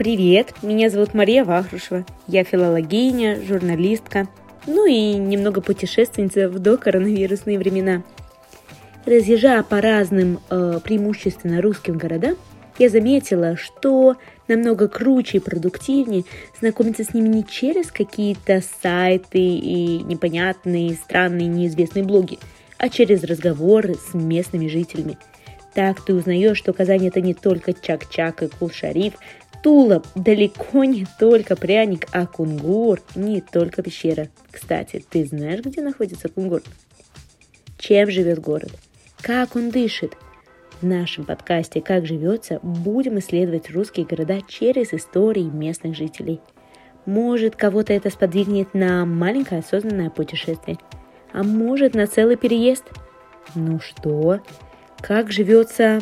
Привет, меня зовут Мария Вахрушева. Я филологиня, журналистка, ну и немного путешественница в докоронавирусные времена. Разъезжая по разным э, преимущественно русским городам, я заметила, что намного круче и продуктивнее знакомиться с ними не через какие-то сайты и непонятные, странные, неизвестные блоги, а через разговоры с местными жителями. Так ты узнаешь, что Казань это не только Чак-Чак и Кул-Шариф, Тула далеко не только пряник, а Кунгур не только пещера. Кстати, ты знаешь, где находится Кунгур? Чем живет город? Как он дышит? В нашем подкасте «Как живется» будем исследовать русские города через истории местных жителей. Может, кого-то это сподвигнет на маленькое осознанное путешествие, а может, на целый переезд. Ну что, как живется